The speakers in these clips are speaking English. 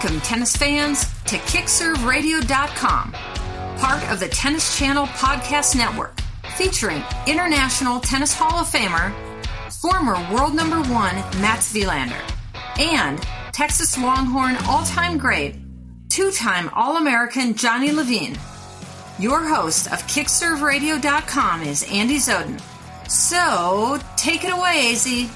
Welcome, tennis fans, to KickServeRadio.com, part of the Tennis Channel Podcast Network, featuring International Tennis Hall of Famer, former world number one Mats Wilander, and Texas Longhorn all time great, two time All American Johnny Levine. Your host of KickServeRadio.com is Andy Zoden. So, take it away, AZ.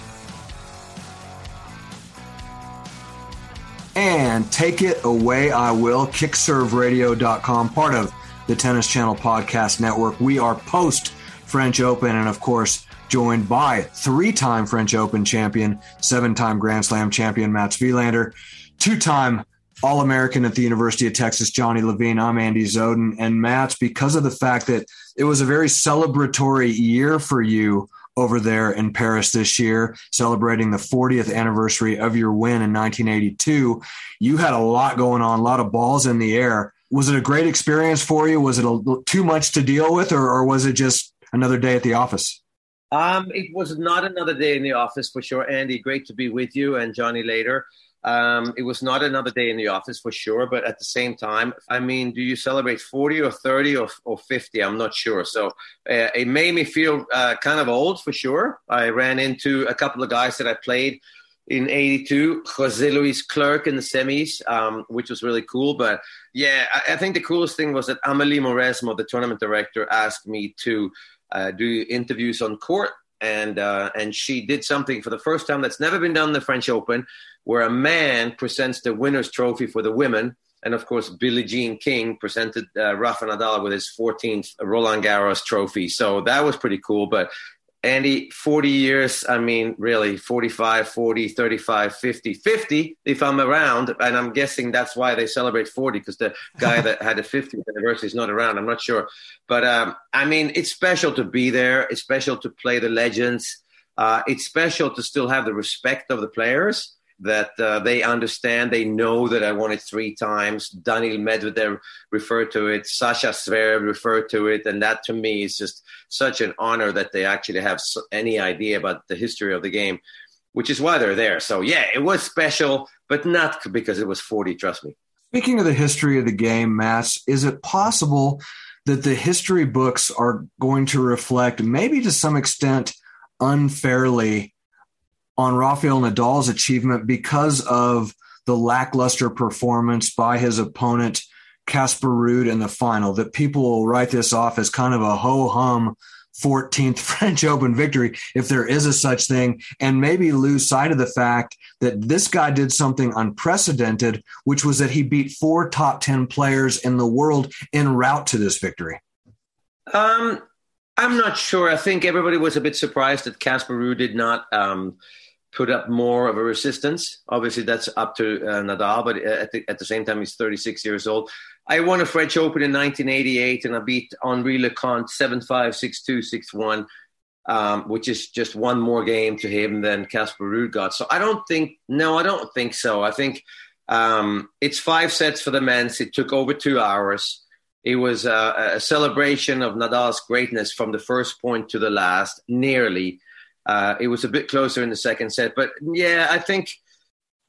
And take it away, I will. KickServeRadio.com, part of the Tennis Channel Podcast Network. We are post French Open and, of course, joined by three time French Open champion, seven time Grand Slam champion Mats Wilander, two time All American at the University of Texas, Johnny Levine. I'm Andy Zoden. And Mats, because of the fact that it was a very celebratory year for you over there in Paris this year, celebrating the 40th anniversary of your win in 1982. You had a lot going on, a lot of balls in the air. Was it a great experience for you? Was it a, too much to deal with, or, or was it just another day at the office? Um, it was not another day in the office for sure, Andy. Great to be with you and Johnny later. Um, it was not another day in the office for sure, but at the same time, I mean, do you celebrate 40 or 30 or, or 50? I'm not sure. So uh, it made me feel uh, kind of old for sure. I ran into a couple of guys that I played in 82, Jose Luis Clerc in the semis, um, which was really cool. But yeah, I, I, think the coolest thing was that Amelie Mauresmo, the tournament director, asked me to uh, do interviews on court. And, uh, and she did something for the first time that's never been done in the French Open where a man presents the winner's trophy for the women. And of course, Billie Jean King presented uh, Rafa Nadal with his 14th Roland Garros trophy. So that was pretty cool. But Andy, 40 years, I mean, really 45, 40, 35, 50, 50 if I'm around. And I'm guessing that's why they celebrate 40 because the guy that had the 50th anniversary is not around. I'm not sure. But um, I mean, it's special to be there. It's special to play the legends. Uh, it's special to still have the respect of the players that uh, they understand. They know that I won it three times. Daniil Medvedev referred to it. Sasha Zverev referred to it. And that to me is just such an honor that they actually have any idea about the history of the game, which is why they're there. So, yeah, it was special, but not because it was 40, trust me. Speaking of the history of the game, Mats, is it possible that the history books are going to reflect, maybe to some extent, unfairly on Rafael Nadal's achievement because of the lackluster performance by his opponent, Casper Ruud, in the final. That people will write this off as kind of a ho hum 14th French Open victory, if there is a such thing, and maybe lose sight of the fact that this guy did something unprecedented, which was that he beat four top 10 players in the world en route to this victory. Um, I'm not sure. I think everybody was a bit surprised that Casper Ruud did not um, put up more of a resistance. Obviously, that's up to uh, Nadal, but at the, at the same time, he's 36 years old. I won a French Open in 1988, and I beat Henri Leconte 7 5, 6 2, 6 1, um, which is just one more game to him than Casper Ruud got. So I don't think, no, I don't think so. I think um, it's five sets for the men's. It took over two hours. It was a, a celebration of Nadal's greatness from the first point to the last, nearly. Uh, it was a bit closer in the second set, but yeah, I think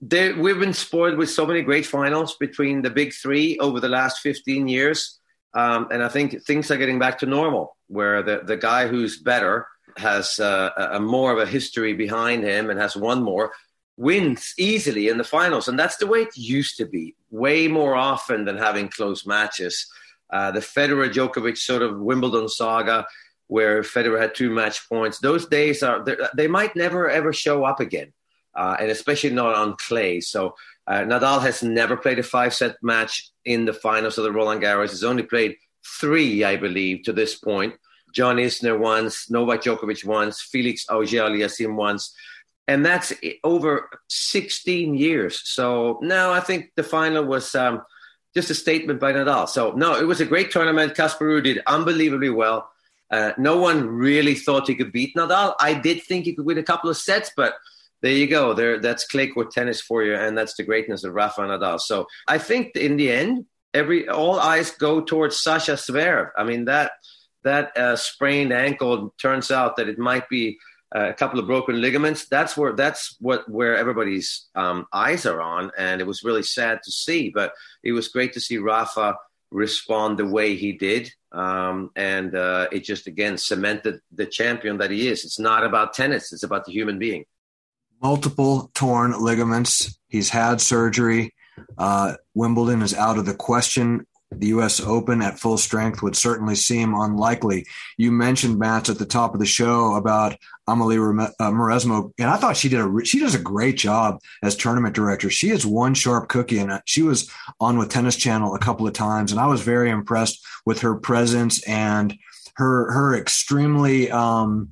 we've been spoiled with so many great finals between the big three over the last 15 years. Um, and I think things are getting back to normal, where the, the guy who's better has uh, a, a more of a history behind him and has won more, wins easily in the finals. And that's the way it used to be, way more often than having close matches. Uh, the Federer Djokovic sort of Wimbledon saga where Federer had two match points. Those days are they might never ever show up again, uh, and especially not on clay. So uh, Nadal has never played a five set match in the finals of the Roland Garros. He's only played three, I believe, to this point. John Isner once, Novak Djokovic once, Felix Auger-Aliassime once. And that's over 16 years. So now I think the final was um, just a statement by Nadal. So no, it was a great tournament. Casper did unbelievably well. Uh, no one really thought he could beat Nadal. I did think he could win a couple of sets, but there you go. There, that's clay court tennis for you, and that's the greatness of Rafa Nadal. So I think in the end, every all eyes go towards Sasha Zverev. I mean that that uh, sprained ankle turns out that it might be a couple of broken ligaments. That's where that's what where everybody's um, eyes are on, and it was really sad to see. But it was great to see Rafa respond the way he did, um, and uh, it just again cemented the champion that he is. It's not about tennis; it's about the human being. Multiple torn ligaments. He's had surgery. Uh, Wimbledon is out of the question the U.S. Open at full strength would certainly seem unlikely. You mentioned Mats at the top of the show about Amelie uh, Mauresmo, and I thought she did a she does a great job as tournament director. She is one sharp cookie, and she was on with Tennis Channel a couple of times, and I was very impressed with her presence and her her extremely. Um,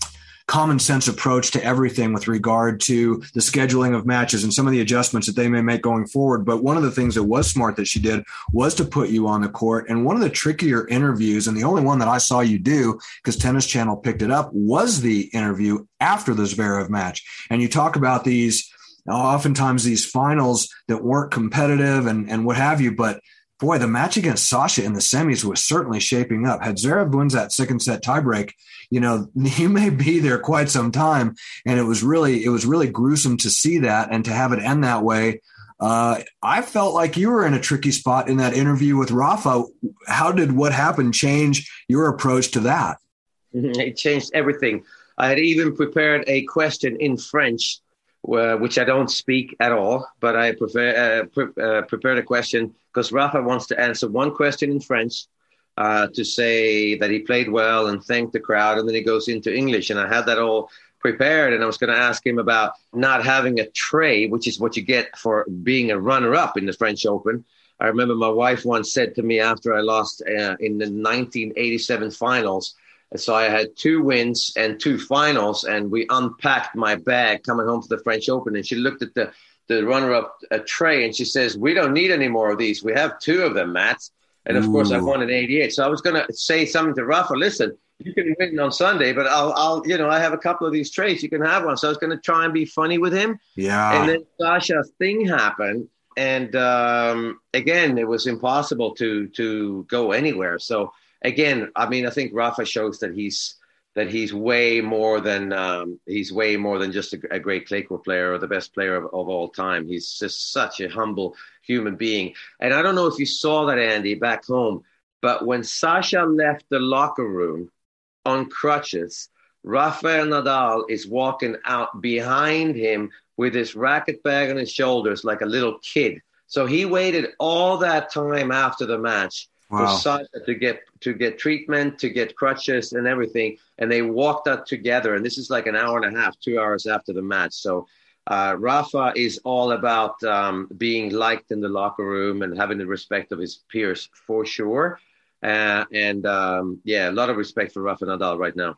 common sense approach to everything with regard to the scheduling of matches and some of the adjustments that they may make going forward. But one of the things that was smart that she did was to put you on the court. And one of the trickier interviews, and the only one that I saw you do because Tennis Channel picked it up, was the interview after the Zverev match. And you talk about these oftentimes these finals that weren't competitive and, and what have you, but boy, the match against Sasha in the semis was certainly shaping up. Had Zverev wins that second set tiebreak, you know, he may be there quite some time. And it was really, it was really gruesome to see that and to have it end that way. Uh, I felt like you were in a tricky spot in that interview with Rafa. How did what happened change your approach to that? It changed everything. I had even prepared a question in French, which I don't speak at all, but I prefer, uh, pre- uh, prepared a question because Rafa wants to answer one question in French uh, to say that he played well and thank the crowd, and then he goes into English. And I had that all prepared, and I was going to ask him about not having a tray, which is what you get for being a runner-up in the French Open. I remember my wife once said to me after I lost uh, in the 1987 finals. So I had two wins and two finals, and we unpacked my bag coming home for the French Open. And she looked at the the runner-up uh, tray, and she says, "We don't need any more of these. We have two of them, Matt." And of Ooh. course, I won in '88. So I was going to say something to Rafa. Listen, you can win on Sunday, but I'll, I'll, you know, I have a couple of these trays. You can have one. So I was going to try and be funny with him. Yeah. And then Sasha's thing happened, and um, again, it was impossible to to go anywhere. So again, I mean, I think Rafa shows that he's that he's way more than um, he's way more than just a, a, great clay court player or the best player of, of, all time. He's just such a humble human being. And I don't know if you saw that, Andy, back home, but when Sasha left the locker room on crutches, Rafael Nadal is walking out behind him with his racket bag on his shoulders like a little kid. So he waited all that time after the match wow. for Sasha to get to get treatment, to get crutches and everything, and they walked out together. And this is like an hour and a half, two hours after the match. So uh, Rafa is all about um, being liked in the locker room and having the respect of his peers for sure. Uh, and um, yeah, a lot of respect for Rafa Nadal right now.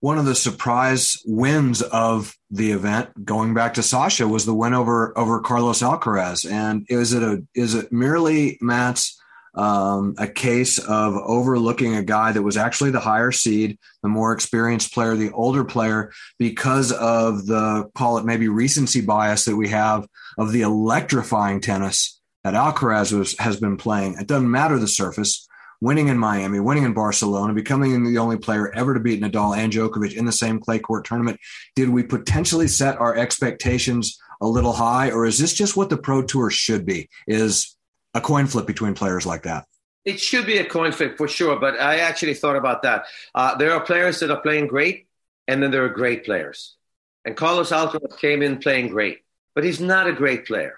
One of the surprise wins of the event, going back to Sasha, was the win over over Carlos Alcaraz. And is it a is it merely Mats um, a case of overlooking a guy that was actually the higher seed, the more experienced player, the older player, because of the call it maybe recency bias that we have of the electrifying tennis that Alcaraz was, has been playing. It doesn't matter the surface. Winning in Miami, winning in Barcelona, becoming the only player ever to beat Nadal and Djokovic in the same clay court tournament. Did we potentially set our expectations a little high, or is this just what the Pro Tour should be? Is a coin flip between players like that. It should be a coin flip for sure, but I actually thought about that. Uh, there are players that are playing great, and then there are great players. And Carlos Alcaraz came in playing great, but he's not a great player.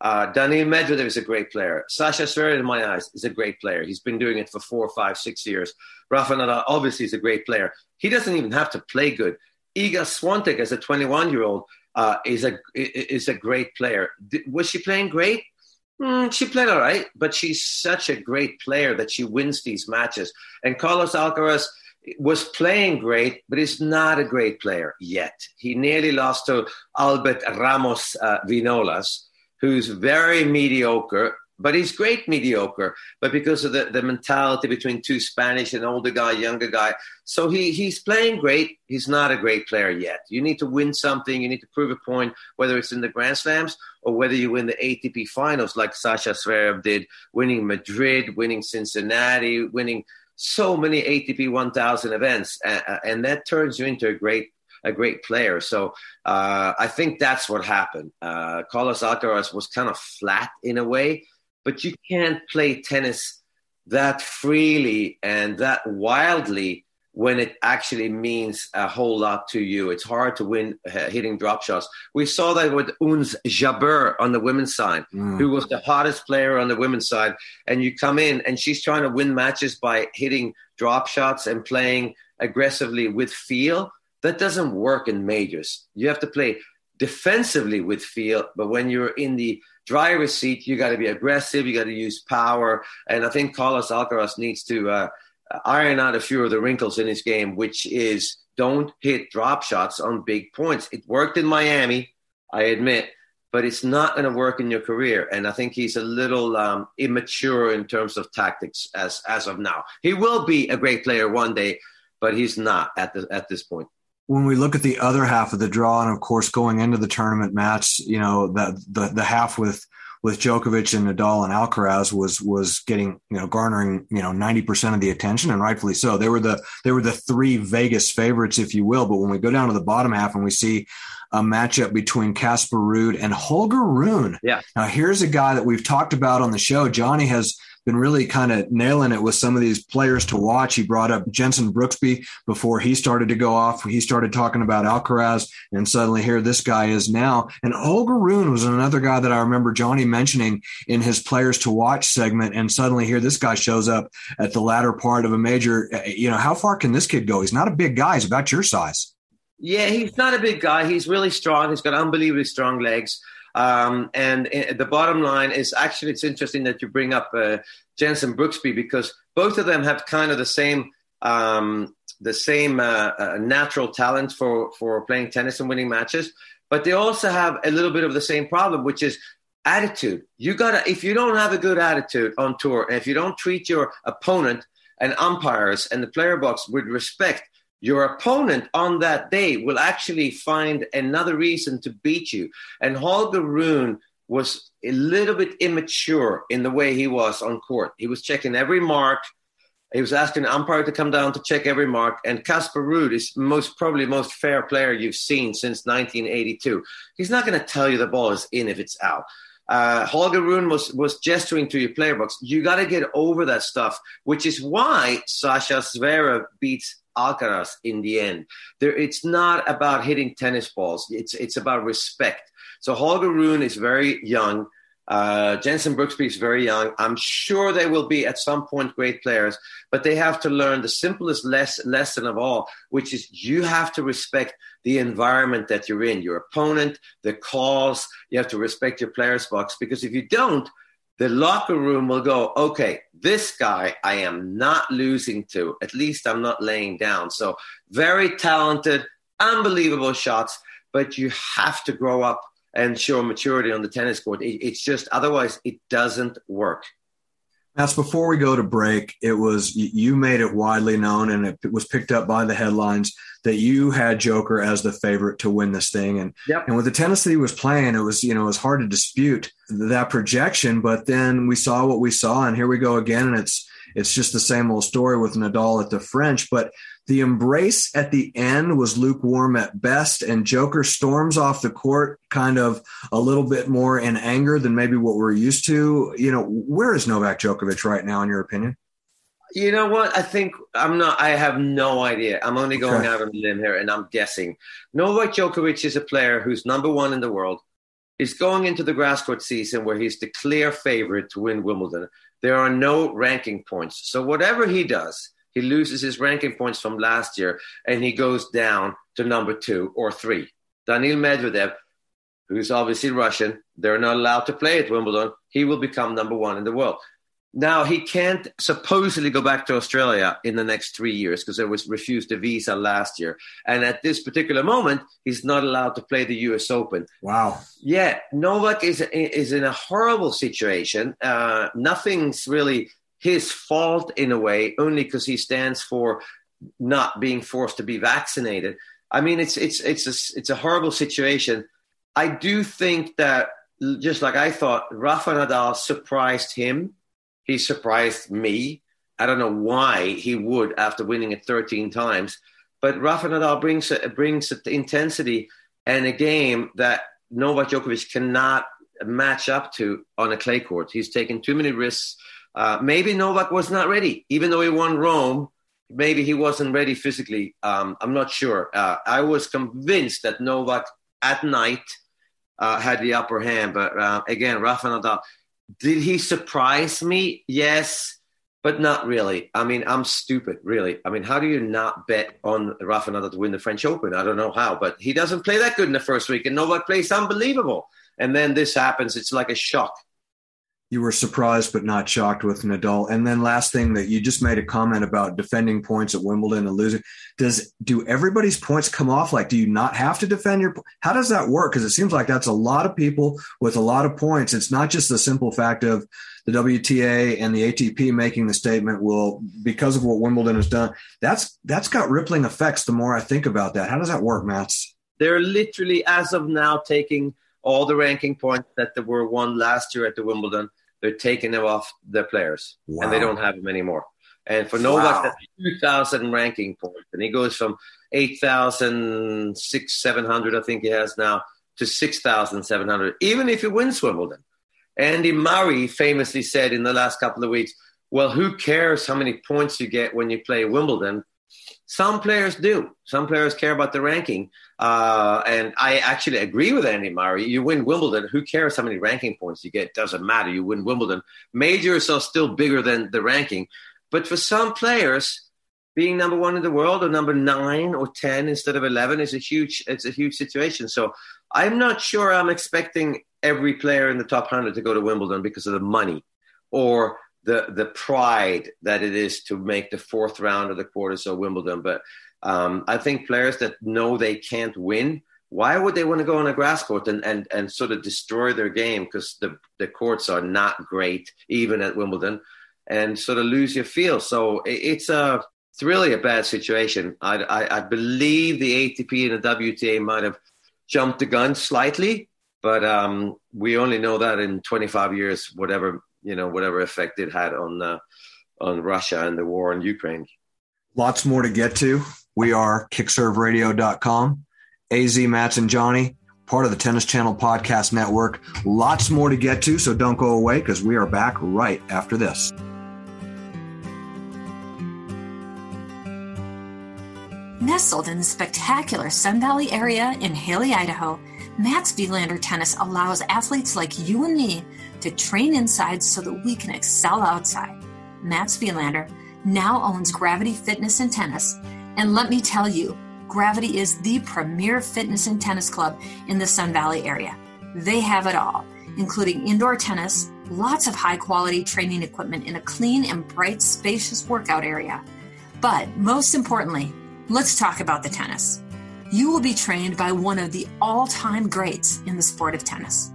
Uh, Medvedev is a great player. Sasha Zverev, in my eyes, is a great player. He's been doing it for four, five, six years. Rafa Nadal obviously is a great player. He doesn't even have to play good. Iga Swiatek, as a 21 year old, uh, is a is a great player. Was she playing great? Mm, she played all right, but she's such a great player that she wins these matches. And Carlos Alcaraz was playing great, but he's not a great player yet. He nearly lost to Albert Ramos uh, Vinolas, who's very mediocre, but he's great mediocre. But because of the, the mentality between two Spanish, an older guy, younger guy, so he he's playing great. He's not a great player yet. You need to win something. You need to prove a point, whether it's in the Grand Slams or whether you win the ATP finals, like Sasha Zverev did, winning Madrid, winning Cincinnati, winning so many ATP 1000 events, and that turns you into a great a great player. So uh, I think that's what happened. Uh, Carlos Alcaraz was kind of flat in a way, but you can't play tennis that freely and that wildly when it actually means a whole lot to you. It's hard to win uh, hitting drop shots. We saw that with Ons Jabeur on the women's side, mm. who was the hottest player on the women's side. And you come in and she's trying to win matches by hitting drop shots and playing aggressively with feel. That doesn't work in majors. You have to play defensively with feel, but when you're in the driver's seat, you got to be aggressive. You got to use power. And I think Carlos Alcaraz needs to uh, iron out a few of the wrinkles in his game, which is don't hit drop shots on big points. It worked in Miami, I admit, but it's not going to work in your career. And I think he's a little um, immature in terms of tactics as as of now. He will be a great player one day, but he's not at the at this point. When we look at the other half of the draw, and of course going into the tournament match, you know that the the half with with Djokovic and Nadal and Alcaraz was was getting you know garnering you know ninety percent of the attention and rightfully so. They were the they were the three Vegas favorites, if you will. But when we go down to the bottom half and we see a matchup between Casper Ruud and Holger Rune. Yeah. Now here's a guy that we've talked about on the show. Johnny has been really kind of nailing it with some of these players to watch. He brought up Jenson Brooksby before he started to go off. He started talking about Alcaraz, and suddenly here this guy is now. And Holger Rune was another guy that I remember Johnny mentioning in his players to watch segment. And suddenly here this guy shows up at the latter part of a major. Eh, you know, how far can this kid go? He's not a big guy. He's about your size. Yeah, he's not a big guy. He's really strong. He's got unbelievably strong legs. Um, and uh, the bottom line is actually, it's interesting that you bring up uh, Jenson Brooksby because both of them have kind of the same um, the same uh, uh, natural talent for for playing tennis and winning matches, but they also have a little bit of the same problem, which is attitude. You gotta if you don't have a good attitude on tour, and if you don't treat your opponent and umpires and the player box with respect, your opponent on that day will actually find another reason to beat you. And Holger Rune was a little bit immature in the way he was on court. He was checking every mark. He was asking the umpire to come down to check every mark. And Casper Ruud is most probably the most fair player you've seen since 1982. He's not going to tell you the ball is in if it's out. Uh, Holger Rune was was gesturing to your player box. You got to get over that stuff, which is why Sasha Zverev beats Alcaraz in the end. There, it's not about hitting tennis balls. It's it's about respect. So Holger Rune is very young. Uh, Jenson Brooksby is very young. I'm sure they will be at some point great players, but they have to learn the simplest less, lesson of all, which is you have to respect the environment that you're in, your opponent, the calls. You have to respect your players' box because if you don't, the locker room will go, okay, this guy I am not losing to. At least I'm not laying down. So very talented, unbelievable shots, but you have to grow up and show maturity on the tennis court. It, it's just otherwise it doesn't work. That's before we go to break. It was you made it widely known, and it was picked up by the headlines that you had Joker as the favorite to win this thing. And yep. and with the tennis that he was playing, it was you know it was hard to dispute that projection. But then we saw what we saw, and here we go again, and it's it's just the same old story with Nadal at the French. But the embrace at the end was lukewarm at best, and Joker storms off the court kind of a little bit more in anger than maybe what we're used to. You know, where is Novak Djokovic right now, in your opinion? You know what? I think I'm not. I have no idea. I'm only going okay. out on a limb here, and I'm guessing. Novak Djokovic is a player who's number one in the world. He's going into the grass court season where he's the clear favorite to win Wimbledon. There are no ranking points, so whatever he does, he loses his ranking points from last year, and he goes down to number two or three. Daniil Medvedev, who's obviously Russian, they're not allowed to play at Wimbledon. He will become number one in the world. Now he can't supposedly go back to Australia in the next three years because there was refused a visa last year, and at this particular moment, he's not allowed to play the U.S. Open. Wow. Yeah, Novak is is in a horrible situation. Uh, nothing's really his fault in a way, only because he stands for not being forced to be vaccinated. I mean, it's it's it's a, it's a horrible situation. I do think that just like I thought, Rafa Nadal surprised him he surprised me. I don't know why he would after winning it 13 times. but Rafa Nadal brings brings intensity and a game that Novak Djokovic cannot match up to on a clay court. He's taken too many risks. Uh, maybe Novak was not ready, even though he won Rome. Maybe he wasn't ready physically. Um, I'm not sure. Uh, I was convinced that Novak at night uh, had the upper hand, but uh, again, Rafa Nadal. Did he surprise me? Yes, but not really. I mean, I'm stupid, really. I mean, how do you not bet on Rafa Nadal to win the French Open? I don't know how, but he doesn't play that good in the first week, and Novak plays unbelievable. And then this happens. It's like a shock you were surprised but not shocked with Nadal. And then last thing that you just made a comment about defending points at Wimbledon and losing. Does do everybody's points come off? Like, do you not have to defend your? How does that work? Because it seems like that's a lot of people with a lot of points. It's not just the simple fact of the WTA and the ATP making the statement. Well, because of what Wimbledon has done, that's that's got rippling effects. The more I think about that, how does that work, Mats? They're literally, as of now, taking all the ranking points that were won last year at the Wimbledon they're taking them off their players, wow. and they don't have them anymore. And for Novak, wow. that's 2,000 ranking points, and he goes from 8,000, 700, I think he has now, to 6,700, even if he wins Wimbledon. Andy Murray famously said in the last couple of weeks, well, who cares how many points you get when you play Wimbledon? Some players do. Some players care about the ranking. Uh, and I actually agree with Andy Murray. You win Wimbledon, who cares how many ranking points you get? Doesn't matter. You win Wimbledon. Majors are still bigger than the ranking. But for some players, being number one in the world or number nine or 10 instead of 11 is a huge, it's a huge situation. So I'm not sure I'm expecting every player in the top 100 to go to Wimbledon because of the money or the the pride that it is to make the fourth round of the quarters of Wimbledon. But um, I think players that know they can't win, why would they want to go on a grass court and, and, and sort of destroy their game because the, the courts are not great, even at Wimbledon, and sort of lose your feel. So it, it's a it's really a bad situation. I, I, I believe the ATP and the WTA might have jumped the gun slightly, but um, we only know that in 25 years, whatever you know whatever effect it had on uh, on Russia and the war in Ukraine. Lots more to get to. We are kickserveradio.com. AZ, Mats, and Johnny, part of the Tennis Channel Podcast Network. Lots more to get to, so don't go away because we are back right after this. Nestled in the spectacular Sun Valley area in Hailey, Idaho, Mats Wilander Tennis allows athletes like you and me to train inside so that we can excel outside. Mats Wilander now owns Gravity Fitness and Tennis, and let me tell you, Gravity is the premier fitness and tennis club in the Sun Valley area. They have it all, including indoor tennis, lots of high quality training equipment in a clean and bright, spacious workout area. But most importantly, let's talk about the tennis. You will be trained by one of the all time greats in the sport of tennis.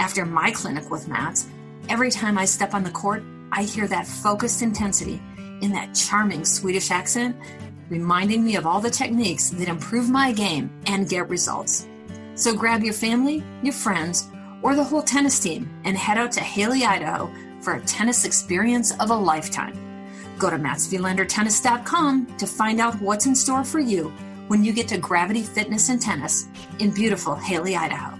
After my clinic with Mats, every time I step on the court, I hear that focused intensity in that charming Swedish accent, reminding me of all the techniques that improve my game and get results. So grab your family, your friends, or the whole tennis team and head out to Hailey, Idaho for a tennis experience of a lifetime. Go to matswilandertennis.com to find out what's in store for you when you get to Gravity Fitness and Tennis in beautiful Hailey, Idaho.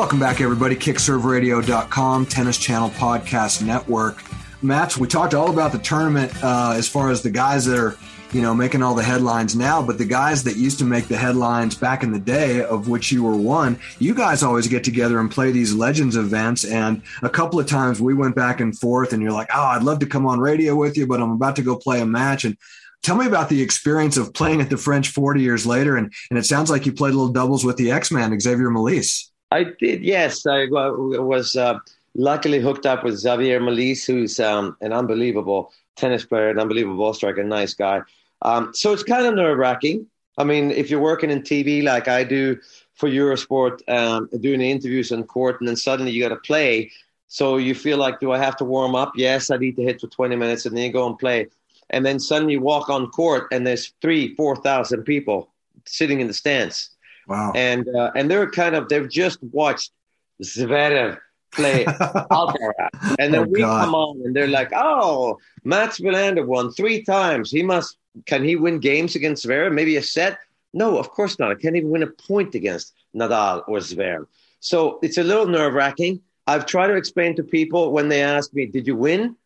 Welcome back, everybody. KickServeRadio.com, Tennis Channel Podcast Network. Mats, we talked all about the tournament uh, as far as the guys that are you know, making all the headlines now, but the guys that used to make the headlines back in the day, of which you were one, you guys always get together and play these legends events. And a couple of times we went back and forth, and you're like, oh, I'd love to come on radio with you, but I'm about to go play a match. And tell me about the experience of playing at the French 40 years later. And, and it sounds like you played a little doubles with the X Man, Xavier Malisse. I did, yes. I was uh, luckily hooked up with Xavier Malisse, who's um, an unbelievable tennis player, an unbelievable ball striker, a nice guy. Um, so it's kind of nerve wracking. I mean, if you're working in TV like I do for Eurosport, um, doing the interviews on court, and then suddenly you got to play. So you feel like, do I have to warm up? Yes, I need to hit for 20 minutes, and then you go and play. And then suddenly you walk on court, and there's three, 4,000 people sitting in the stands. Wow. And uh, and they're kind of they've just watched Zverev play Alcaraz, and then oh, we God. come on, and they're like, "Oh, Mats Wilander won three times. He must can he win games against Zverev? Maybe a set? No, of course not. I can't even win a point against Nadal or Zverev. So it's a little nerve wracking. I've tried to explain to people when they ask me, "Did you win?"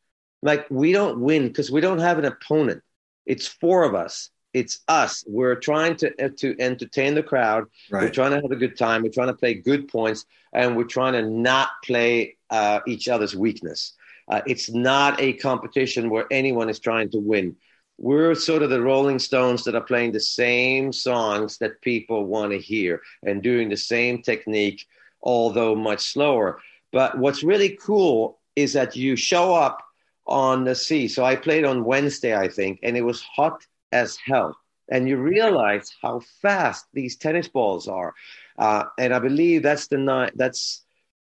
Like we don't win because we don't have an opponent. It's four of us. It's us. We're trying to uh, to entertain the crowd. Right. We're trying to have a good time. We're trying to play good points, and we're trying to not play uh, each other's weakness. Uh, it's not a competition where anyone is trying to win we're sort of the Rolling Stones that are playing the same songs that people want to hear and doing the same technique, although much slower. But what's really cool is that you show up on the sea. So I played on Wednesday, I think, and it was hot as hell. And you realize how fast these tennis balls are. Uh, and I believe that's the night, that's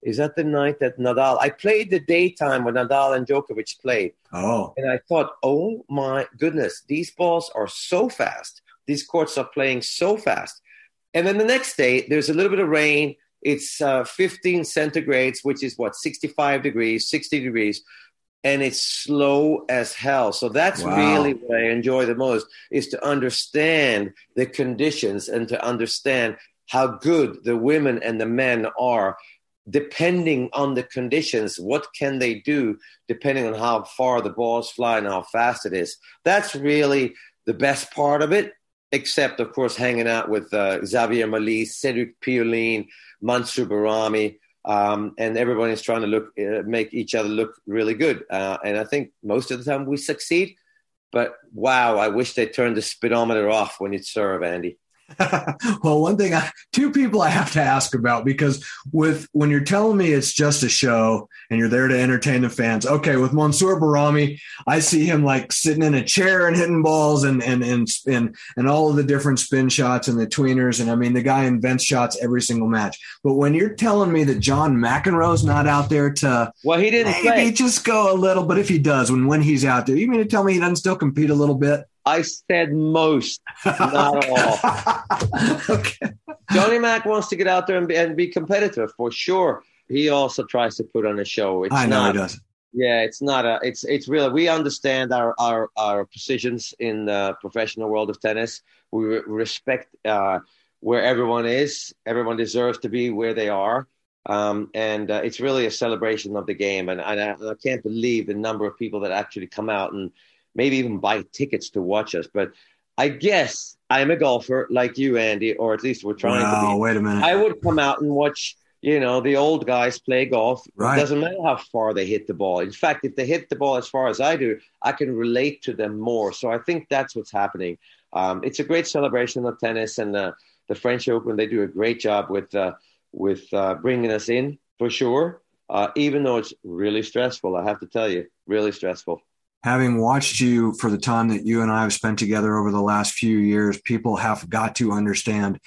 is that the night that Nadal? I played the daytime when Nadal and Djokovic played. Oh, and I thought, oh my goodness, these balls are so fast. These courts are playing so fast. And then the next day, there's a little bit of rain. It's uh, 15 centigrades, which is what 65 degrees, 60 degrees, and it's slow as hell. So that's wow. really what I enjoy the most is to understand the conditions and to understand how good the women and the men are depending on the conditions, what can they do depending on how far the balls fly and how fast it is? That's really the best part of it, except, of course, hanging out with uh, Xavier Malisse, Cedric Pioline, Mansour Bahrami, um, and everyone is trying to look, uh, make each other look really good. Uh, and I think most of the time we succeed. But wow, I wish they turned the speedometer off when you serve, Andy. well, one thing, I, two people I have to ask about because with when you're telling me it's just a show and you're there to entertain the fans. Okay, with Mansour Bahrami, I see him like sitting in a chair and hitting balls and and and and and all of the different spin shots and the tweeners. And I mean, the guy invents shots every single match. But when you're telling me that John McEnroe's not out there to well, he didn't maybe play. just go a little. But if he does, when when he's out there, you mean to tell me he doesn't still compete a little bit? I said most, not all. okay. Johnny Mac wants to get out there and be, and be, competitive for sure. He also tries to put on a show. It's I know not, he does. Yeah, it's not a. It's it's really. We understand our our our positions in the professional world of tennis. We re- respect uh, where everyone is. Everyone deserves to be where they are. Um, and uh, it's really a celebration of the game. And, and I, I can't believe the number of people that actually come out and maybe even buy tickets to watch us. But I guess I'm a golfer like you, Andy, or at least we're trying wow, to be. Wait a minute. I would come out and watch, you know, the old guys play golf. Right. It doesn't matter how far they hit the ball. In fact, if they hit the ball as far as I do, I can relate to them more. So I think that's what's happening. Um, it's a great celebration of tennis, and uh, the French Open. They do a great job with uh, with uh, bringing us in for sure. Uh, even though it's really stressful, I have to tell you, really stressful having watched you for the time that you and I have spent together over the last few years, people have got to understand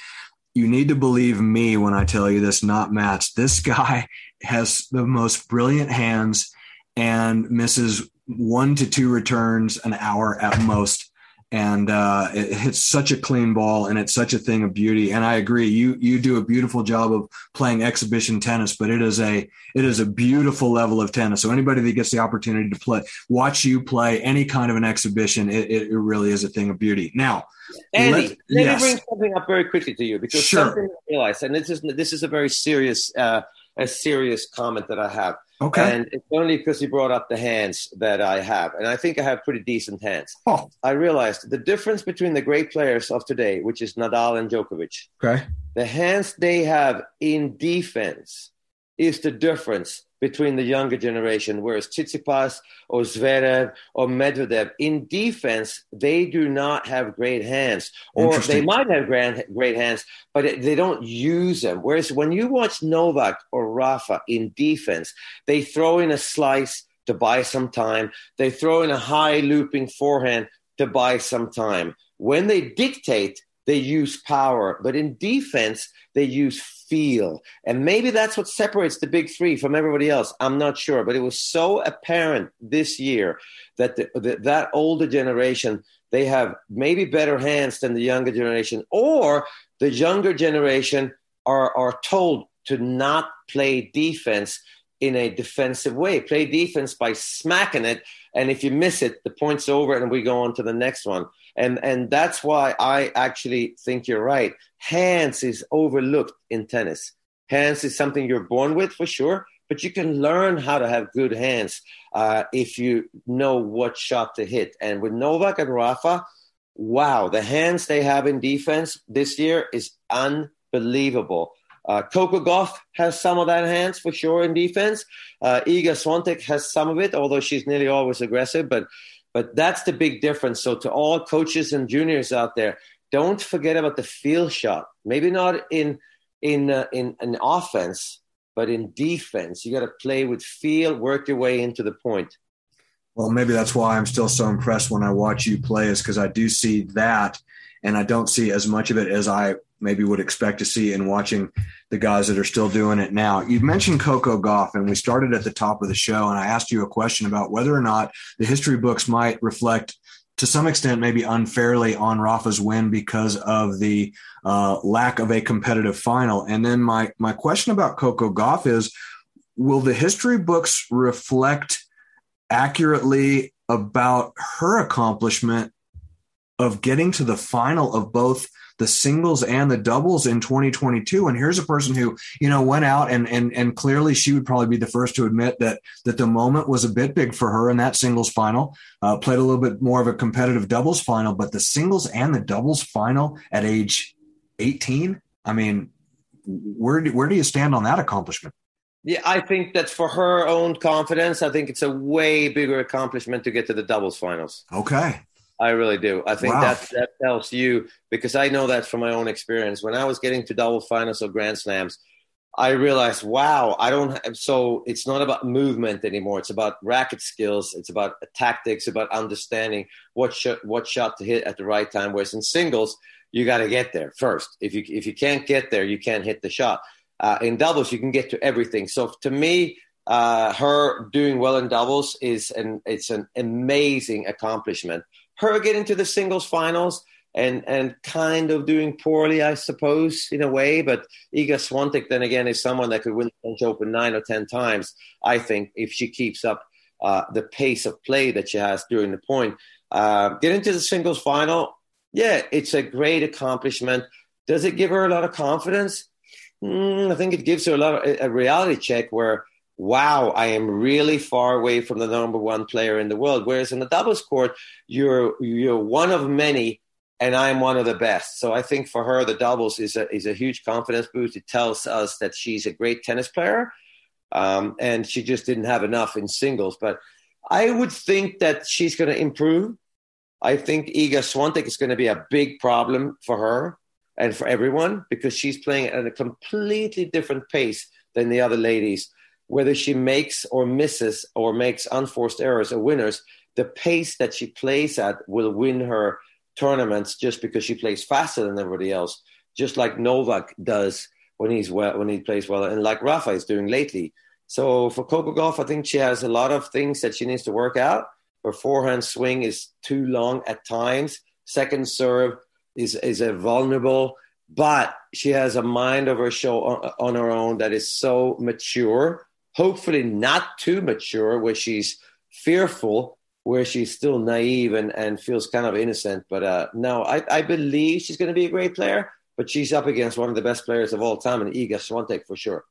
you need to believe me when I tell you this, not Mats. This guy has the most brilliant hands and misses one to two returns an hour at most and uh, it hits such a clean ball and it's such a thing of beauty and i agree you you do a beautiful job of playing exhibition tennis but it is a it is a beautiful level of tennis so anybody that gets the opportunity to play watch you play any kind of an exhibition it, it really is a thing of beauty now Andy, let, let yes. me bring something up very quickly to you because sure. something I realized, and this is this is a very serious uh, a serious comment that I have. Okay. And it's only because he brought up the hands that I have. And I think I have pretty decent hands. Oh. I realized the difference between the great players of today, which is Nadal and Djokovic, Okay. the hands they have in defense is the difference between the younger generation, whereas Tsitsipas or Zverev or Medvedev in defense, they do not have great hands, or they might have grand, great hands, but it- they don't use them. Whereas when you watch Novak or Rafa in defense, they throw in a slice to buy some time. They throw in a high looping forehand to buy some time. When they dictate, they use power, but in defense, they use feel. And maybe that's what separates the big three from everybody else. I'm not sure, but it was so apparent this year that the, the, that older generation they have maybe better hands than the younger generation, or the younger generation are are told to not play defense in a defensive way. Play defense by smacking it, and if you miss it, the point's over, and we go on to the next one. And and that's why I actually think you're right. Hands is overlooked in tennis. Hands is something you're born with for sure, but you can learn how to have good hands uh, if you know what shot to hit. And with Novak and Rafa, wow, the hands they have in defense this year is unbelievable. Uh, Coco Gauff has some of that hands for sure in defense. Uh, Iga Swiatek has some of it, although she's nearly always aggressive. But but that's the big difference. So to all coaches and juniors out there, don't forget about the field shot. Maybe not in in uh, in an offense, but in defense, you got to play with feel, work your way into the point. Well, maybe that's why I'm still so impressed when I watch you play, is because I do see that, and I don't see as much of it as I maybe would expect to see in watching the guys that are still doing it now. You mentioned Coco Gauff, and we started at the top of the show, and I asked you a question about whether or not the history books might reflect, to some extent, maybe unfairly on Rafa's win because of the uh, lack of a competitive final. And then my my question about Coco Gauff is, will the history books reflect accurately about her accomplishment of getting to the final of both the singles and the doubles in 2022 and here's a person who you know went out and and and clearly she would probably be the first to admit that that the moment was a bit big for her in that singles final uh, played a little bit more of a competitive doubles final but the singles and the doubles final at age 18 i mean where do, where do you stand on that accomplishment? Yeah, I think that for her own confidence, I think it's a way bigger accomplishment to get to the doubles finals. okay I really do. I think Wow. that that tells you because I know that from my own experience. When I was getting to double finals or grand slams, I realized, wow, I don't. Have, so it's not about movement anymore. It's about racket skills. It's about tactics. About understanding what shot what shot to hit at the right time. Whereas in singles, you got to get there first. If you if you can't get there, you can't hit the shot. Uh, in doubles, you can get to everything. So to me, uh, her doing well in doubles is an it's an amazing accomplishment. Her getting to the singles finals and and kind of doing poorly, I suppose, in a way. But Iga Swiatek, then again, is someone that could win the French Open nine or ten times. I think if she keeps up uh, the pace of play that she has during the point, uh, getting to the singles final, yeah, it's a great accomplishment. Does it give her a lot of confidence? Mm, I think it gives her a lot of a reality check where, wow, I am really far away from the number one player in the world. Whereas in the doubles court, you're you're one of many, and I'm one of the best. So I think for her, the doubles is a is a huge confidence boost. It tells us that she's a great tennis player, um, and she just didn't have enough in singles. But I would think that she's going to improve. I think Iga Swiatek is going to be a big problem for her and for everyone because she's playing at a completely different pace than the other ladies. Whether she makes or misses or makes unforced errors or winners, the pace that she plays at will win her tournaments just because she plays faster than everybody else, just like Novak does when he's well, when he plays well, and like Rafa is doing lately. So for Coco Gauff, I think she has a lot of things that she needs to work out. Her forehand swing is too long at times. Second serve is is a vulnerable, but she has a mind of her show on, on her own that is so mature. Hopefully, not too mature, where she's fearful, where she's still naive and, and feels kind of innocent. But uh, no, I, I believe she's going to be a great player. But she's up against one of the best players of all time, and Iga Swiatek for sure.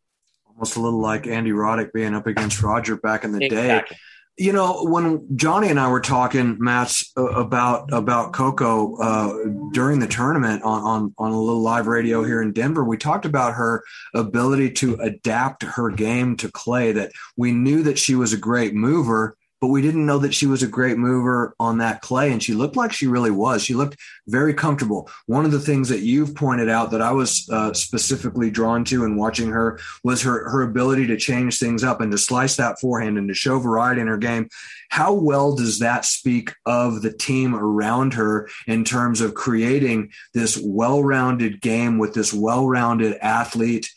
Almost a little like Andy Roddick being up against Roger back in the exactly. day. You know, when Johnny and I were talking, Mats, uh, about about Coco uh, during the tournament on, on on a little live radio here in Denver, we talked about her ability to adapt her game to clay. That we knew that she was a great mover, but we didn't know that she was a great mover on that clay. And she looked like she really was. She looked very comfortable. One of the things that you've pointed out that I was uh, specifically drawn to in watching her was her, her ability to change things up and to slice that forehand and to show variety in her game. How well does that speak of the team around her in terms of creating this well rounded game with this well rounded athlete?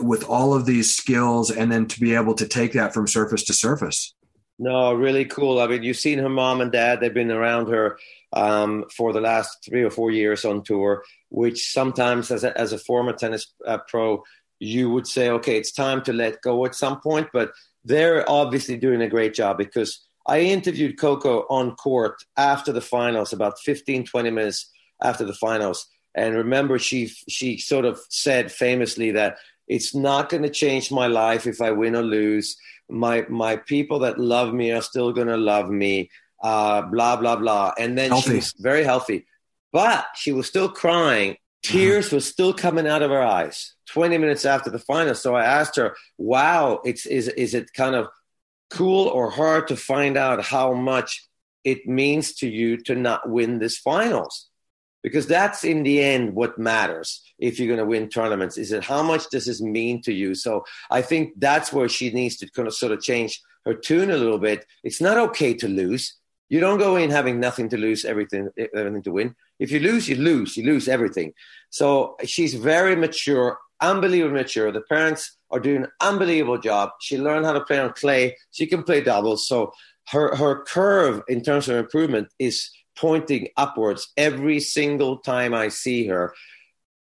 with all of these skills and then to be able to take that from surface to surface no, really cool. I mean, you've seen her mom and dad. They've been around her um, for the last three or four years on tour. Which sometimes, as a, as a former tennis uh, pro, you would say, okay, it's time to let go at some point. But they're obviously doing a great job because I interviewed Coco on court after the finals, about 15, 20 minutes after the finals. And remember, she she sort of said famously that it's not going to change my life if I win or lose my my people that love me are still gonna love me. Uh, blah blah blah. And then healthy. she was very healthy, but she was still crying. Tears mm-hmm. were still coming out of her eyes. Twenty minutes after the final, so I asked her, "Wow, it's is is it kind of cool or hard to find out how much it means to you to not win this finals?" because that's in the end what matters if you're going to win tournaments is it how much does this mean to you? So i think that's where she needs to kind of sort of change her tune a little bit. It's not okay to lose. You don't go in having nothing to lose everything everything to win. If you lose you lose. You lose everything. So she's very mature unbelievably mature. The parents are doing an unbelievable job. She learned how to play on clay. She can play doubles. So her her curve in terms of improvement is pointing upwards every single time I see her.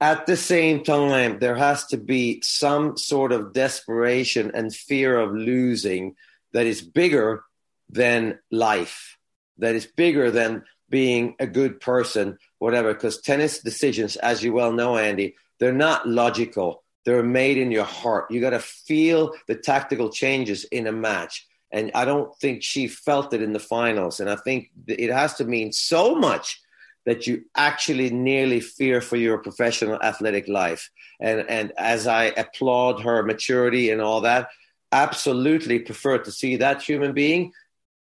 At the same time, there has to be some sort of desperation and fear of losing that is bigger than life, that is bigger than being a good person, whatever. Because tennis decisions, as you well know, Andy, they're not logical. They're made in your heart. You got to feel the tactical changes in a match. And I don't think she felt it in the finals. And I think it has to mean so much that you actually nearly fear for your professional athletic life. And, and as I applaud her maturity and all that, absolutely prefer to see that human being.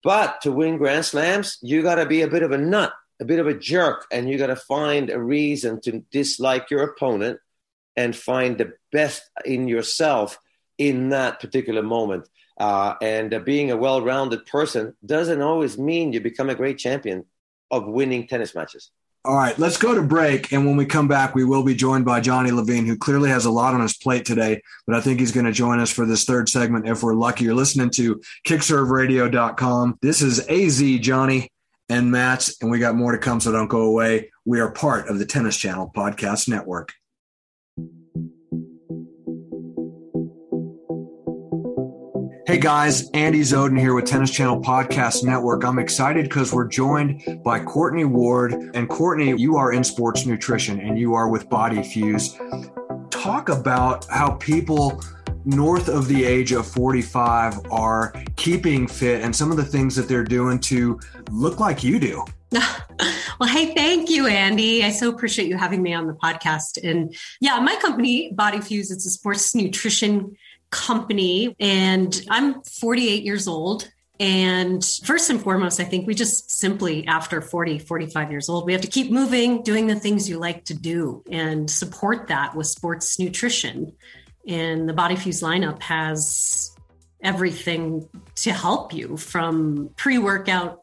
But to win Grand Slams, you got to be a bit of a nut, a bit of a jerk, and you got to find a reason to dislike your opponent and find the best in yourself in that particular moment. Uh, and uh, being a well rounded person doesn't always mean you become a great champion of winning tennis matches. All right, let's go to break. And when we come back, we will be joined by Johnny Levine, who clearly has a lot on his plate today, but I think he's going to join us for this third segment if we're lucky. You're listening to kickserveradio.com. This is AZ Johnny and Mats, and we got more to come, so don't go away. We are part of the Tennis Channel Podcast Network. Hey guys, Andy Zoden here with Tennis Channel Podcast Network. I'm excited because we're joined by Courtney Ward. And Courtney, you are in sports nutrition and you are with Body Fuse. Talk about how people north of the age of 45 are keeping fit and some of the things that they're doing to look like you do. well, hey, thank you, Andy. I so appreciate you having me on the podcast. And yeah, my company, Body Fuse, it's a sports nutrition company and I'm 48 years old. And first and foremost, I think we just simply, after 40, 45 years old, we have to keep moving, doing the things you like to do and support that with sports nutrition. And the Body Fuse lineup has everything to help you from pre workout,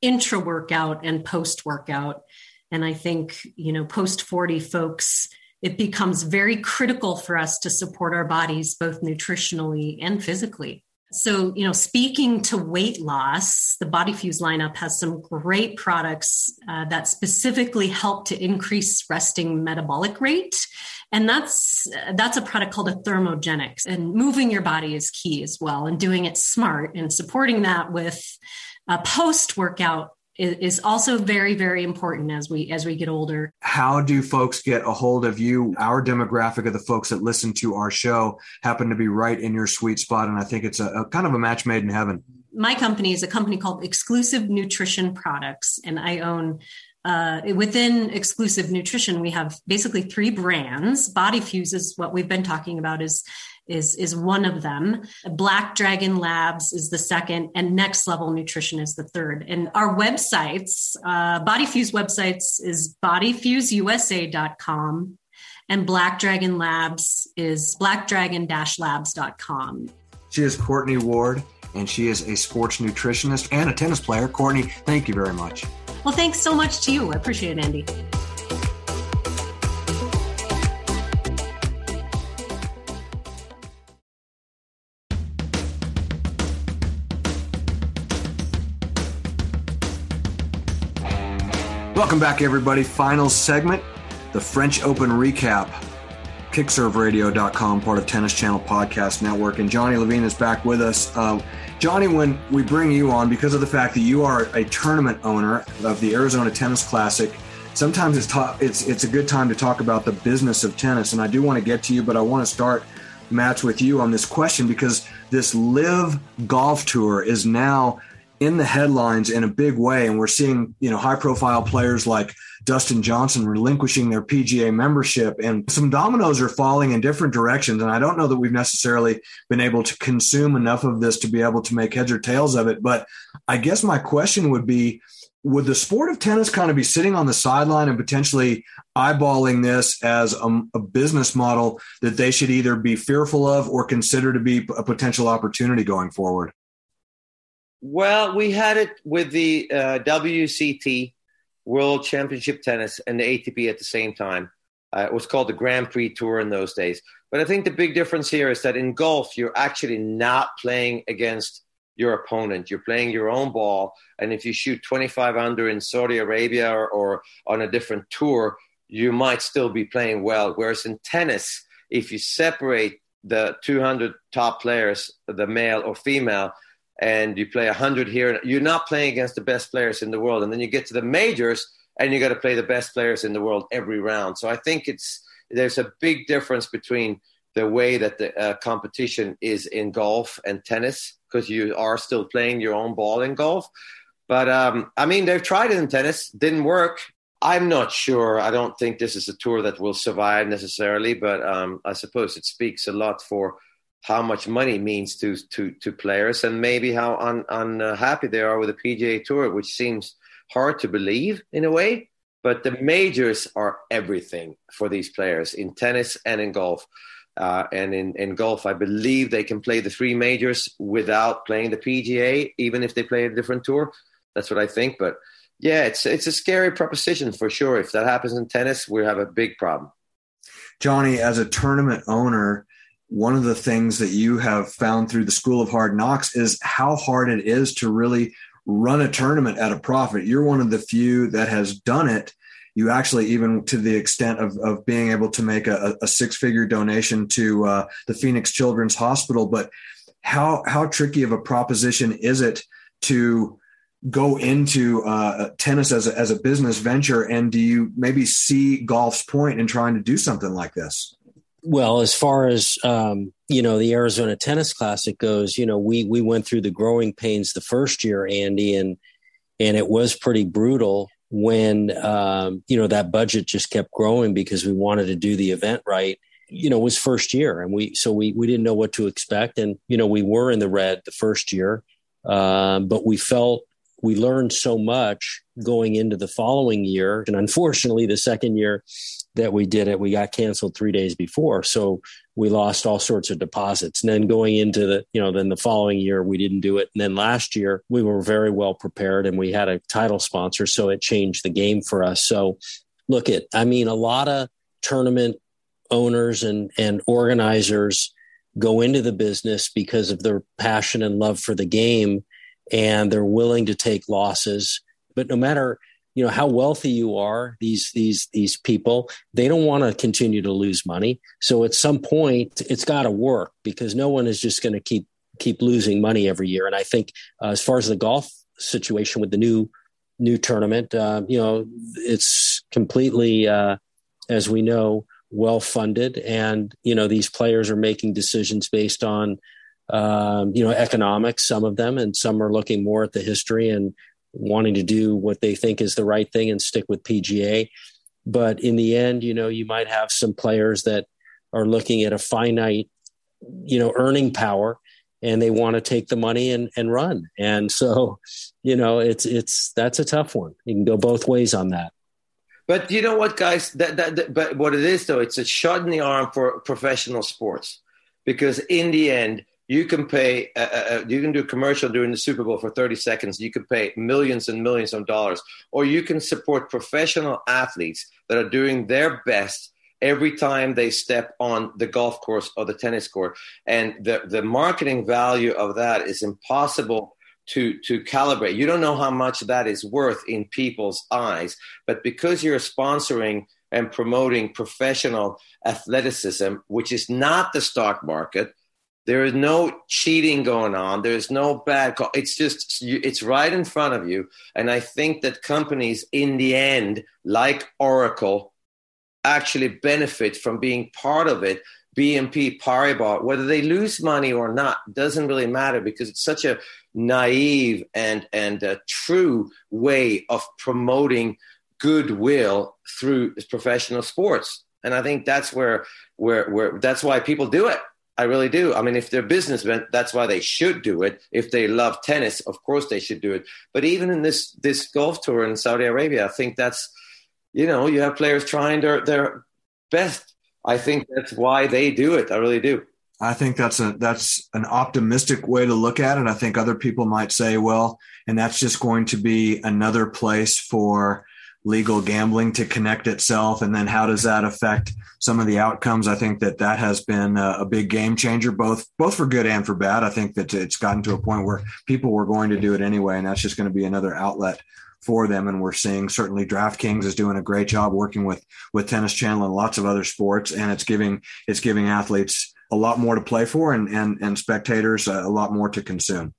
intra workout, and post workout. And I think, you know, post 40 folks it becomes very critical for us to support our bodies both nutritionally and physically. So, you know, speaking to weight loss, the Body Fuse lineup has some great products uh, that specifically help to increase resting metabolic rate. And that's that's a product called a thermogenics. And moving your body is key as well, and doing it smart and supporting that with a post workout is also very very important as we as we get older. How do folks get a hold of you? Our demographic of the folks that listen to our show happen to be right in your sweet spot and i think it's a, a kind of a match made in heaven. My company is a company called exclusive nutrition products and i own uh, within exclusive nutrition we have basically three brands. Body fuse is what we've been talking about is is is one of them. Black Dragon Labs is the second, and Next Level Nutrition is the third. And our websites, uh, BodyFuse websites is bodyfuseusa.com, and Black Dragon Labs is blackdragon-labs.com. She is Courtney Ward, and she is a sports nutritionist and a tennis player. Courtney, thank you very much. Well, thanks so much to you. I appreciate it, Andy. Welcome back, everybody. Final segment, the French Open recap. Kickserveradio.com, part of Tennis Channel Podcast Network. And Johnny Levine is back with us. Uh, Johnny, when we bring you on, because of the fact that you are a tournament owner of the Arizona Tennis Classic, sometimes it's, ta- it's, it's a good time to talk about the business of tennis. And I do want to get to you, but I want to start, Mats, with you on this question because this LIV Golf Tour is now in the headlines in a big way. And we're seeing, you know, high profile players like Dustin Johnson relinquishing their PGA membership and some dominoes are falling in different directions. And I don't know that we've necessarily been able to consume enough of this to be able to make heads or tails of it. But I guess my question would be, would the sport of tennis kind of be sitting on the sideline and potentially eyeballing this as a, a, business model that they should either be fearful of or consider to be a potential opportunity going forward? Well, we had it with the uh, WCT World Championship Tennis and the ATP at the same time. Uh, it was called the Grand Prix Tour in those days. But I think the big difference here is that in golf, you're actually not playing against your opponent. You're playing your own ball. And if you shoot 25 under in Saudi Arabia or, or on a different tour, you might still be playing well. Whereas in tennis, if you separate the 200 top players, the male or female, and you play 100 here. You're not playing against the best players in the world. And then you get to the majors and you got to play the best players in the world every round. So I think it's there's a big difference between the way that the uh, competition is in golf and tennis because you are still playing your own ball in golf. But um, I mean, they've tried it in tennis, didn't work. I'm not sure. I don't think this is a tour that will survive necessarily, but um, I suppose it speaks a lot for how much money means to to to players and maybe how un, unhappy they are with the PGA Tour, which seems hard to believe in a way. But the majors are everything for these players in tennis and in golf. Uh, and in, in golf, I believe they can play the three majors without playing the PGA, even if they play a different tour. That's what I think. But yeah, it's it's a scary proposition for sure. If that happens in tennis, we have a big problem. Johnny, as a tournament owner, one of the things that you have found through the School of Hard Knocks is how hard it is to really run a tournament at a profit. You're one of the few that has done it. You actually, even to the extent of, of being able to make a, a six figure donation to uh, the Phoenix Children's Hospital. But how, how tricky of a proposition is it to go into uh, tennis as a, as a business venture? And do you maybe see golf's point in trying to do something like this? Well, as far as um, you know, the Arizona Tennis Classic goes, you know, we we went through the growing pains the first year, Andy, and and it was pretty brutal when um, you know that budget just kept growing because we wanted to do the event right. You know, it was first year, and we so we we didn't know what to expect, and you know, we were in the red the first year, um, but we felt we learned so much going into the following year, and unfortunately, the second year that we did it, we got canceled three days before. So we lost all sorts of deposits. And then going into the, you know, then the following year, we didn't do it. And then last year, we were very well prepared and we had a title sponsor. So it changed the game for us. So look at, I mean, a lot of tournament owners and, and organizers go into the business because of their passion and love for the game and they're willing to take losses. But no matter, you know how wealthy you are these these these people they don't want to continue to lose money so at some point it's got to work because no one is just going to keep keep losing money every year and i think uh, as far as the golf situation with the new new tournament. Uh, you know, it's completely, uh, as we know, well funded, and you know these players are making decisions based on um, you know economics. Some of them, and some are looking more at the history and wanting to do what they think is the right thing and stick with PGA. But in the end, you know, you might have some players that are looking at a finite, you know, earning power and they want to take the money and, and run. And so, you know, it's it's that's a tough one. You can go both ways on that. But you know what, guys? That, that, that, but what it is though, it's a shot in the arm for professional sports because in the end, you can pay. Uh, uh, uh you can do a commercial during the Super Bowl for thirty seconds. You can pay millions and millions of dollars, or you can support professional athletes that are doing their best every time they step on the golf course or the tennis court. And the, the marketing value of that is impossible to, to calibrate. You don't know how much that is worth in people's eyes, but because you're sponsoring and promoting professional athleticism, which is not the stock market, there is no cheating going on. There's no bad call. It's just, it's right in front of you. And I think that companies in the end, like Oracle, actually benefit from being part of it. BNP Paribas, whether they lose money or not, doesn't really matter because it's such a naive and and a true way of promoting goodwill through professional sports. And I think that's where where where that's why people do it. I really do. I mean, if they're businessmen, that's why they should do it. If they love tennis, of course they should do it. But even in this this golf tour in Saudi Arabia, I think that's you know, you have players trying their, their best. I think that's why they do it. I really do. I think that's a that's an optimistic way to look at it. I think other people might say, well, and that's just going to be another place for legal gambling to connect itself and then how does that affect some of the outcomes i think that that has been a, a, big game changer both both for good and for bad i think that it's gotten to a point where people were going to do it anyway and that's just going to be another outlet for them. And we're seeing certainly DraftKings is doing a great job working with with Tennis Channel and lots of other sports, and it's giving it's giving athletes a lot more to play for and and and spectators a lot more to consume.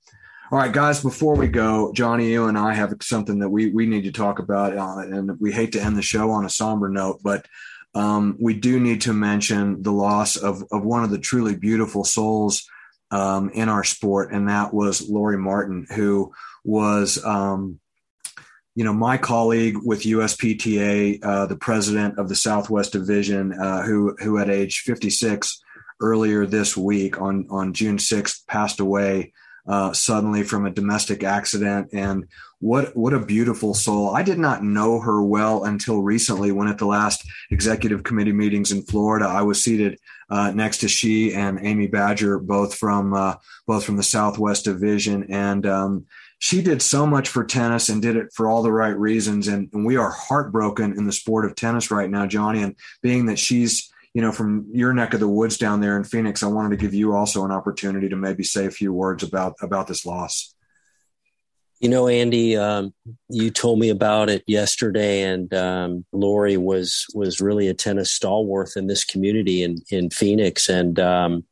All right, guys, before we go, Johnny, you and I have something that we, we need to talk about, uh, and we hate to end the show on a somber note, but um, we do need to mention the loss of, of one of the truly beautiful souls um, in our sport, and that was Lori Martin, who was um, you know, my colleague with USPTA, uh, the president of the Southwest Division, uh, who who at age 56 earlier this week on on June 6th passed away uh, suddenly from a domestic accident. And what what a beautiful soul! I did not know her well until recently, when at the last executive committee meetings in Florida, I was seated uh, next to she and Amy Badger, both from uh, both from the Southwest Division, and um, she did so much for tennis and did it for all the right reasons. And, and, we are heartbroken in the sport of tennis right now, Johnny. And being that she's, you know, from your neck of the woods down there in Phoenix, I wanted to give you also an opportunity to maybe say a few words about about this loss. You know, Andy, um, you told me about it yesterday, and um, Lori was was really a tennis stalwart in this community in in Phoenix, and um,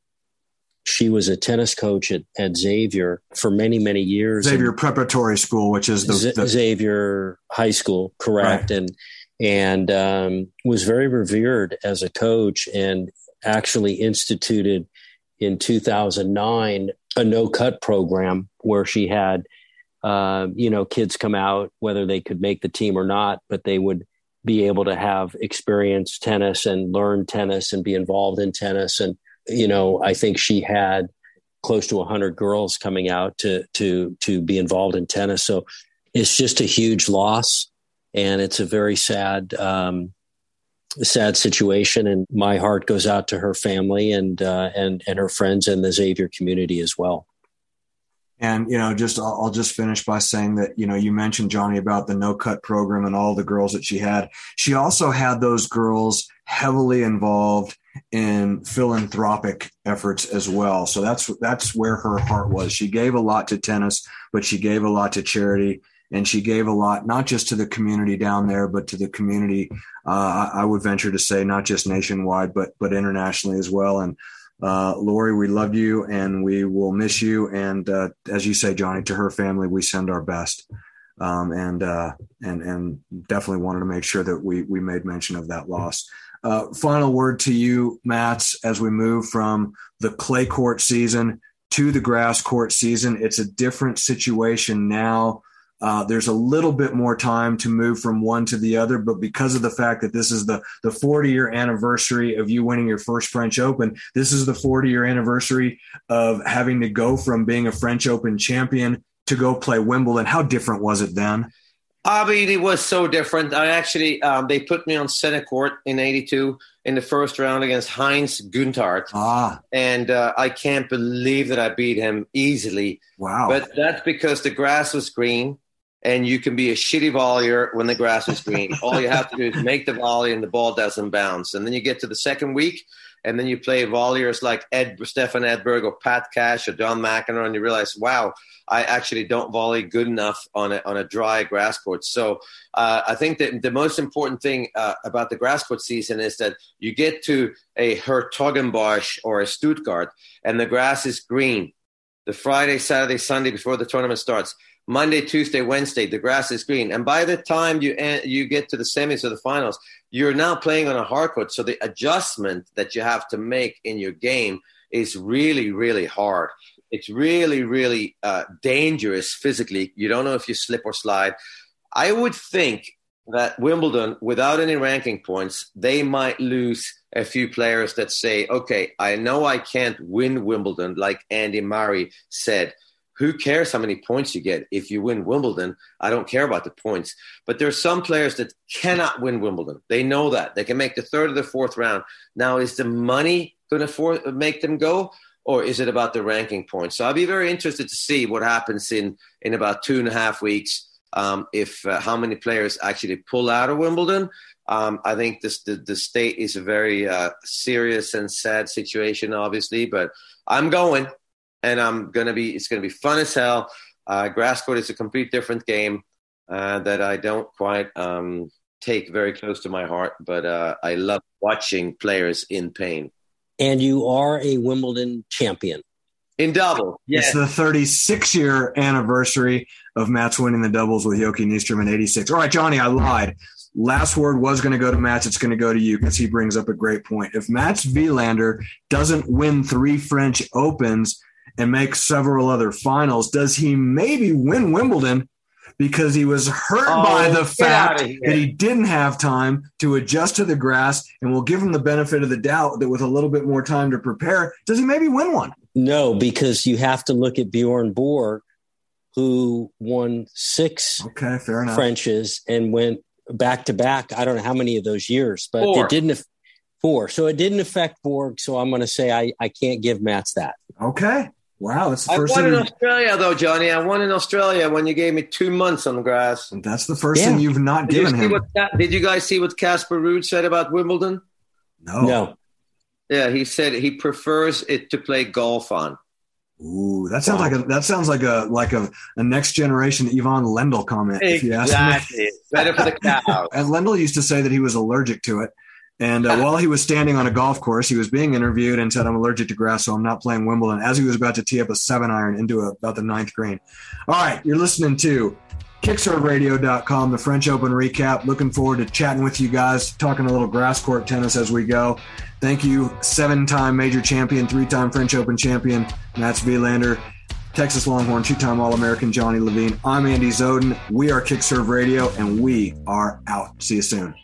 she was a tennis coach at, at Xavier for many, many years. Xavier Preparatory School, which is the, the Xavier High School, correct? Right. And and um, was very revered as a coach, and actually instituted in 2009 a no cut program where she had uh, you know kids come out whether they could make the team or not, but they would be able to have experience tennis and learn tennis and be involved in tennis and you know, I think she had close to 100 girls coming out to to to be involved in tennis. So it's just a huge loss, and it's a very sad um, sad situation. And my heart goes out to her family and uh, and and her friends and the Xavier community as well. And you know, just I'll, I'll, just finish by saying that you know you mentioned Johnny about the no cut program and all the girls that she had. She also had those girls heavily involved in philanthropic efforts as well. So that's that's where her heart was. She gave a lot to tennis, but she gave a lot to charity, and she gave a lot not just to the community down there, but to the community. Uh, I would venture to say not just nationwide, but but internationally as well. And uh, Lori, we love you, and we will miss you. And uh, as you say, Johnny, to her family, we send our best. um, and uh, and and definitely wanted to make sure that we we made mention of that loss. Uh, final word to you, Mats, as we move from the clay court season to the grass court season. It's a different situation now. Uh, there's a little bit more time to move from one to the other, but because of the fact that this is the the 40 year anniversary of you winning your first French Open, this is the 40 year anniversary of having to go from being a French Open champion to go play Wimbledon. How different was it then? I mean, it was so different. I actually, um, they put me on center court in '82 in the first round against Heinz Gunthardt. Ah. And uh, I can't believe that I beat him easily. Wow. But that's because the grass was green and you can be a shitty volleyer when the grass is green. All you have to do is make the volley and the ball doesn't bounce. And then you get to the second week and then you play volleyers like Ed, Stefan Edberg or Pat Cash or John McEnroe and you realize, wow, I actually don't volley good enough on a, on a dry grass court. So uh, I think that the most important thing uh, about the grass court season is that you get to a Hertogenbosch or a Stuttgart and the grass is green. The Friday, Saturday, Sunday before the tournament starts Monday, Tuesday, Wednesday, the grass is green. And by the time you you get to the semis or the finals, you're now playing on a hard court. So the adjustment that you have to make in your game is really, really hard. It's really, really uh, dangerous physically. You don't know if you slip or slide. I would think that Wimbledon, without any ranking points, they might lose a few players that say, okay, I know I can't win Wimbledon, like Andy Murray said who cares how many points you get if you win Wimbledon? I don't care about the points. But there are some players that cannot win Wimbledon. They know that. They can make the third or the fourth round. Now, is the money going to make them go? Or is it about the ranking points? So I'll be very interested to see what happens in, in about two and a half weeks. Um, if uh, how many players actually pull out of Wimbledon. Um, I think this, the, the state is a very uh, serious and sad situation, obviously, but I'm going and I'm gonna be. It's gonna be fun as hell. Uh, grass court is a complete different game uh, that I don't quite um, take very close to my heart, but uh, I love watching players in pain. And you are a Wimbledon champion in double. Yes. It's the 36 year anniversary of Mats winning the doubles with Jocke Nystrom in 86. All right, Johnny, I lied. Last word was going to go to Mats. It's going to go to you because he brings up a great point. If Mats Wilander doesn't win three French Opens, and make several other finals. Does he maybe win Wimbledon because he was hurt oh, by the fact that he didn't have time to adjust to the grass and we'll give him the benefit of the doubt that with a little bit more time to prepare, does he maybe win one? No, because you have to look at Bjorn Borg, who won six okay, fair enough. Frenches and went back to back. I don't know how many of those years, but four. it didn't. Four. So it didn't affect Borg. So I'm going to say I, I can't give Mats that. Okay. Wow, that's the I first. I won in Australia though, Johnny. I won in Australia when you gave me two months on the grass. And that's the first yeah. thing you've not did given him. What, did you guys see what Casper Ruud said about Wimbledon? No. No. Yeah, he said he prefers it to play golf on. Ooh, that sounds wow. like a that sounds like a like a, a next generation Ivan Lendl comment. Exactly, better for the cow. and Lendl used to say that he was allergic to it, and uh, while he was standing on a golf course, he was being interviewed and said, I'm allergic to grass, so I'm not playing Wimbledon, as he was about to tee up a seven iron into a, about the ninth green. All right, you're listening to kickserveradio.com, the French Open recap. Looking forward to chatting with you guys, talking a little grass court tennis as we go. Thank you, seven time major champion, three time French Open champion, Mats Wilander. Texas Longhorn, two time All American Johnny Levine. I'm Andy Zoden. We are Kick Serve Radio, and we are out. See you soon.